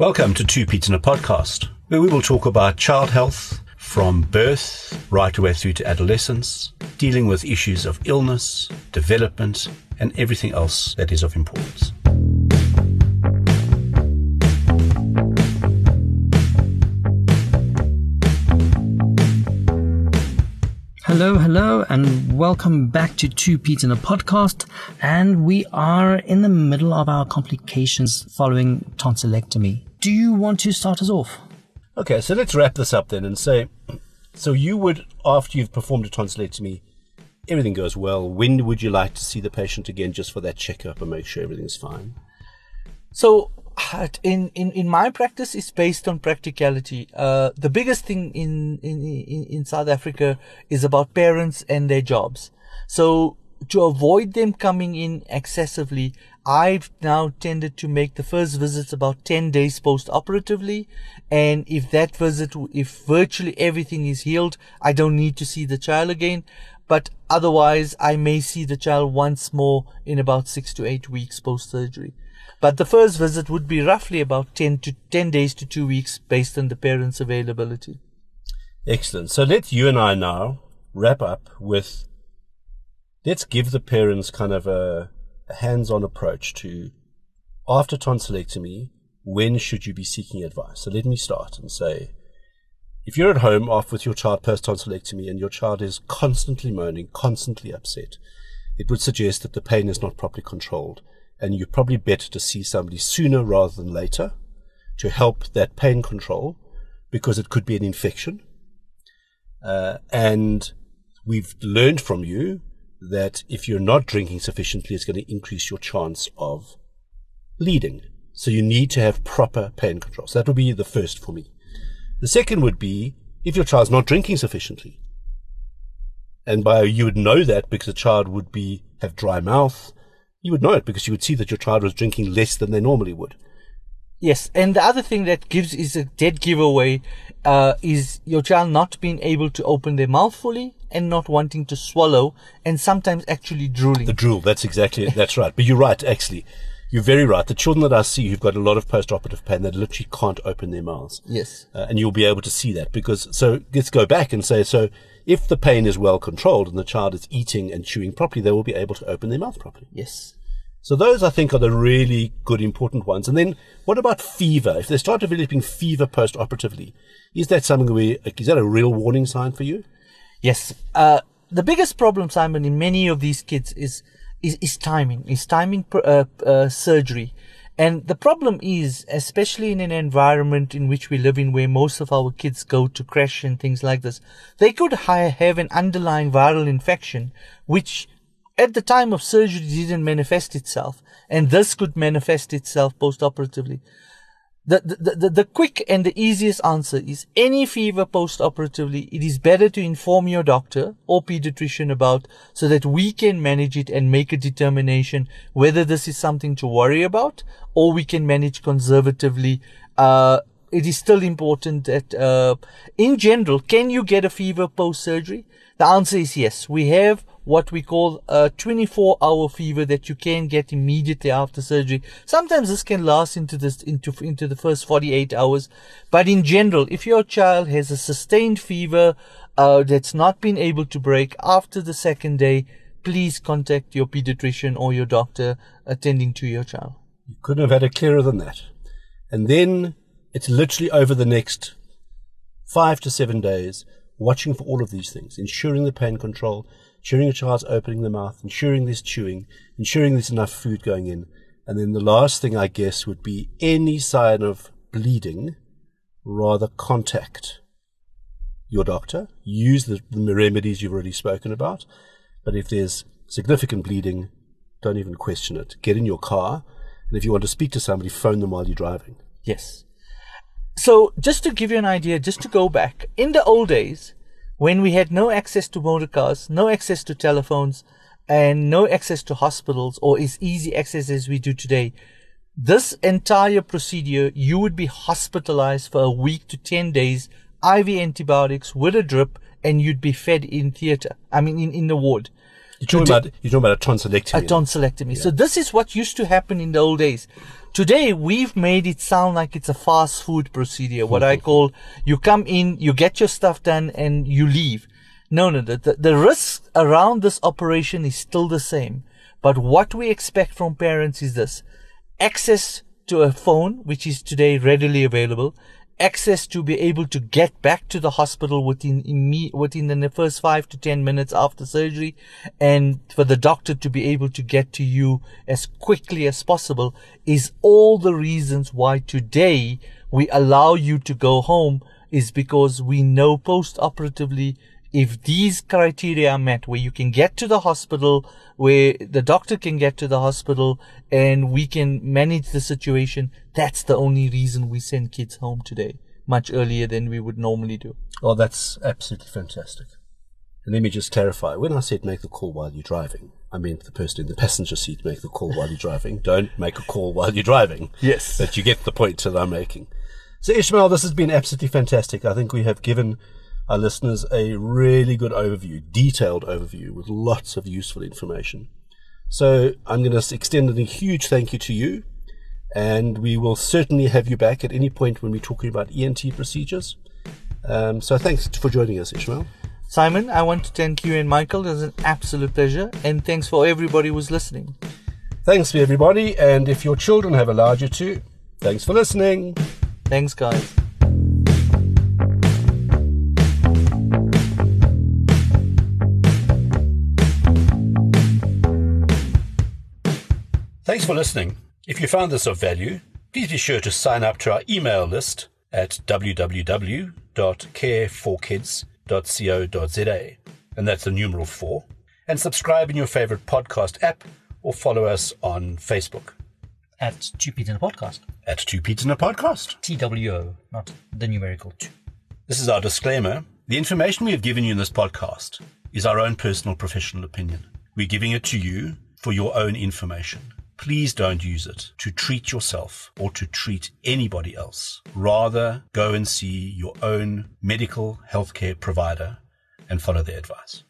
Welcome to Two Paeds in a Podcast, where we will talk about child health from birth right away through to adolescence, dealing with issues of illness, development, and everything else that is of importance. Hello, hello, and welcome back to Two Paeds in a podcast. And we are in the middle of our complications following tonsillectomy. Do you want to start us off? Okay, so let's wrap this up then and say so you would, after you've performed a tonsillectomy, everything goes well. When would you like to see the patient again just for that checkup and make sure everything's fine? So in, in, in my practice, it's based on practicality. Uh, the biggest thing in, in, in, in South Africa is about parents and their jobs. So to avoid them coming in excessively, I've now tended to make the first visits about 10 days post-operatively. And if that visit, if virtually everything is healed, I don't need to see the child again. But otherwise, I may see the child once more in about six to eight weeks post-surgery. But the first visit would be roughly about 10 to 10 days to two weeks based on the parent's availability. Excellent. So let you and I now wrap up with let's give the parents kind of a, a hands-on approach to after tonsillectomy, when should you be seeking advice? So let me start and say, if you're at home off with your child post tonsillectomy and your child is constantly moaning, constantly upset, it would suggest that the pain is not properly controlled and you're probably better to see somebody sooner rather than later to help that pain control because it could be an infection. Uh, and we've learned from you that if you're not drinking sufficiently, it's going to increase your chance of bleeding. So you need to have proper pain control. So that would be the first for me. The second would be if your child's not drinking sufficiently. And by you would know that because the child would be have dry mouth, you would know it because you would see that your child was drinking less than they normally would. Yes, and the other thing that gives is a dead giveaway uh, is your child not being able to open their mouth fully and not wanting to swallow and sometimes actually drooling. The drool, that's exactly that's right. But you're right, actually. You're very right. The children that I see who've got a lot of post-operative pain, they literally can't open their mouths. Yes. Uh, and you'll be able to see that because, so let's go back and say, so if the pain is well controlled and the child is eating and chewing properly, they will be able to open their mouth properly. Yes. So those, I think, are the really good, important ones. And then what about fever? If they start developing fever post-operatively, is that something we, is that a real warning sign for you? Yes. Uh, the biggest problem, Simon, in many of these kids is, is, is timing, is timing uh, uh, surgery. And the problem is, especially in an environment in which we live in where most of our kids go to creche and things like this, they could have an underlying viral infection, which at the time of surgery didn't manifest itself. And this could manifest itself post-operatively. The, the, the, the quick and the easiest answer is any fever post-operatively, it is better to inform your doctor or pediatrician about so that we can manage it and make a determination whether this is something to worry about or we can manage conservatively. Uh, it is still important that, uh, in general, can you get a fever post-surgery? The answer is yes. We have what we call a 24 hour fever that you can get immediately after surgery. Sometimes this can last into this, into, into the first 48 hours. But in general, if your child has a sustained fever, uh, that's not been able to break after the second day, please contact your pediatrician or your doctor attending to your child. You couldn't have had it clearer than that. And then it's literally over the next five to seven days watching for all of these things, ensuring the pain control, ensuring a child's opening the mouth, ensuring there's chewing, ensuring there's enough food going in. And then the last thing I guess would be any sign of bleeding, rather contact your doctor. Use the, the remedies you've already spoken about. But if there's significant bleeding, don't even question it. Get in your car. And if you want to speak to somebody, phone them while you're driving. Yes. So just to give you an idea, just to go back, in the old days, when we had no access to motor cars, no access to telephones, and no access to hospitals or as easy access as we do today, this entire procedure, you would be hospitalized for a week to 10 days, IV antibiotics with a drip, and you'd be fed in theater. I mean, in, in the ward. You're talking, Today- about, you're talking about a tonsillectomy. a tonsillectomy. So this is what used to happen in the old days. Today we've made it sound like it's a fast food procedure. What I mm-hmm. call you come in, you get your stuff done, and you leave. No, no, the, the risk around this operation is still the same. But what we expect from parents is this access to a phone, which is today readily available, access to be able to get back to the hospital within imme- within the first five to ten minutes after surgery, and for the doctor to be able to get to you as quickly as possible is all the reasons why today we allow you to go home is because we know post-operatively if these criteria are met, where you can get to the hospital, where the doctor can get to the hospital, and we can manage the situation, that's the only reason we send kids home today, much earlier than we would normally do. Oh, that's absolutely fantastic. And let me just clarify. When I said make the call while you're driving, I meant the person in the passenger seat make the call while you're driving. Don't make a call while you're driving. Yes. But you get the point that I'm making. So Ishmael, this has been absolutely fantastic. I think we have given our listeners a really good overview, detailed overview with lots of useful information. So I'm going to extend a huge thank you to you. And we will certainly have you back at any point when we're talking about ENT procedures. Um, so thanks for joining us, Ishmael. Simon, I want to thank you and Michael. It was an absolute pleasure, and thanks for everybody who's listening. Thanks for everybody. And if your children have allowed you to, thanks for listening. Thanks, guys. Thanks for listening. If you found this of value, please be sure to sign up to our email list at www.care4kids.co.za. And that's the numeral four. And subscribe in your favorite podcast app or follow us on Facebook At Two Paed in a Podcast. at Two Paeds in a Podcast. TWO, not the numerical two. This is our disclaimer. The information we have given you in this podcast is our own personal professional opinion. We're giving it to you for your own information. Please don't use it to treat yourself or to treat anybody else. Rather, go and see your own medical healthcare provider and follow their advice.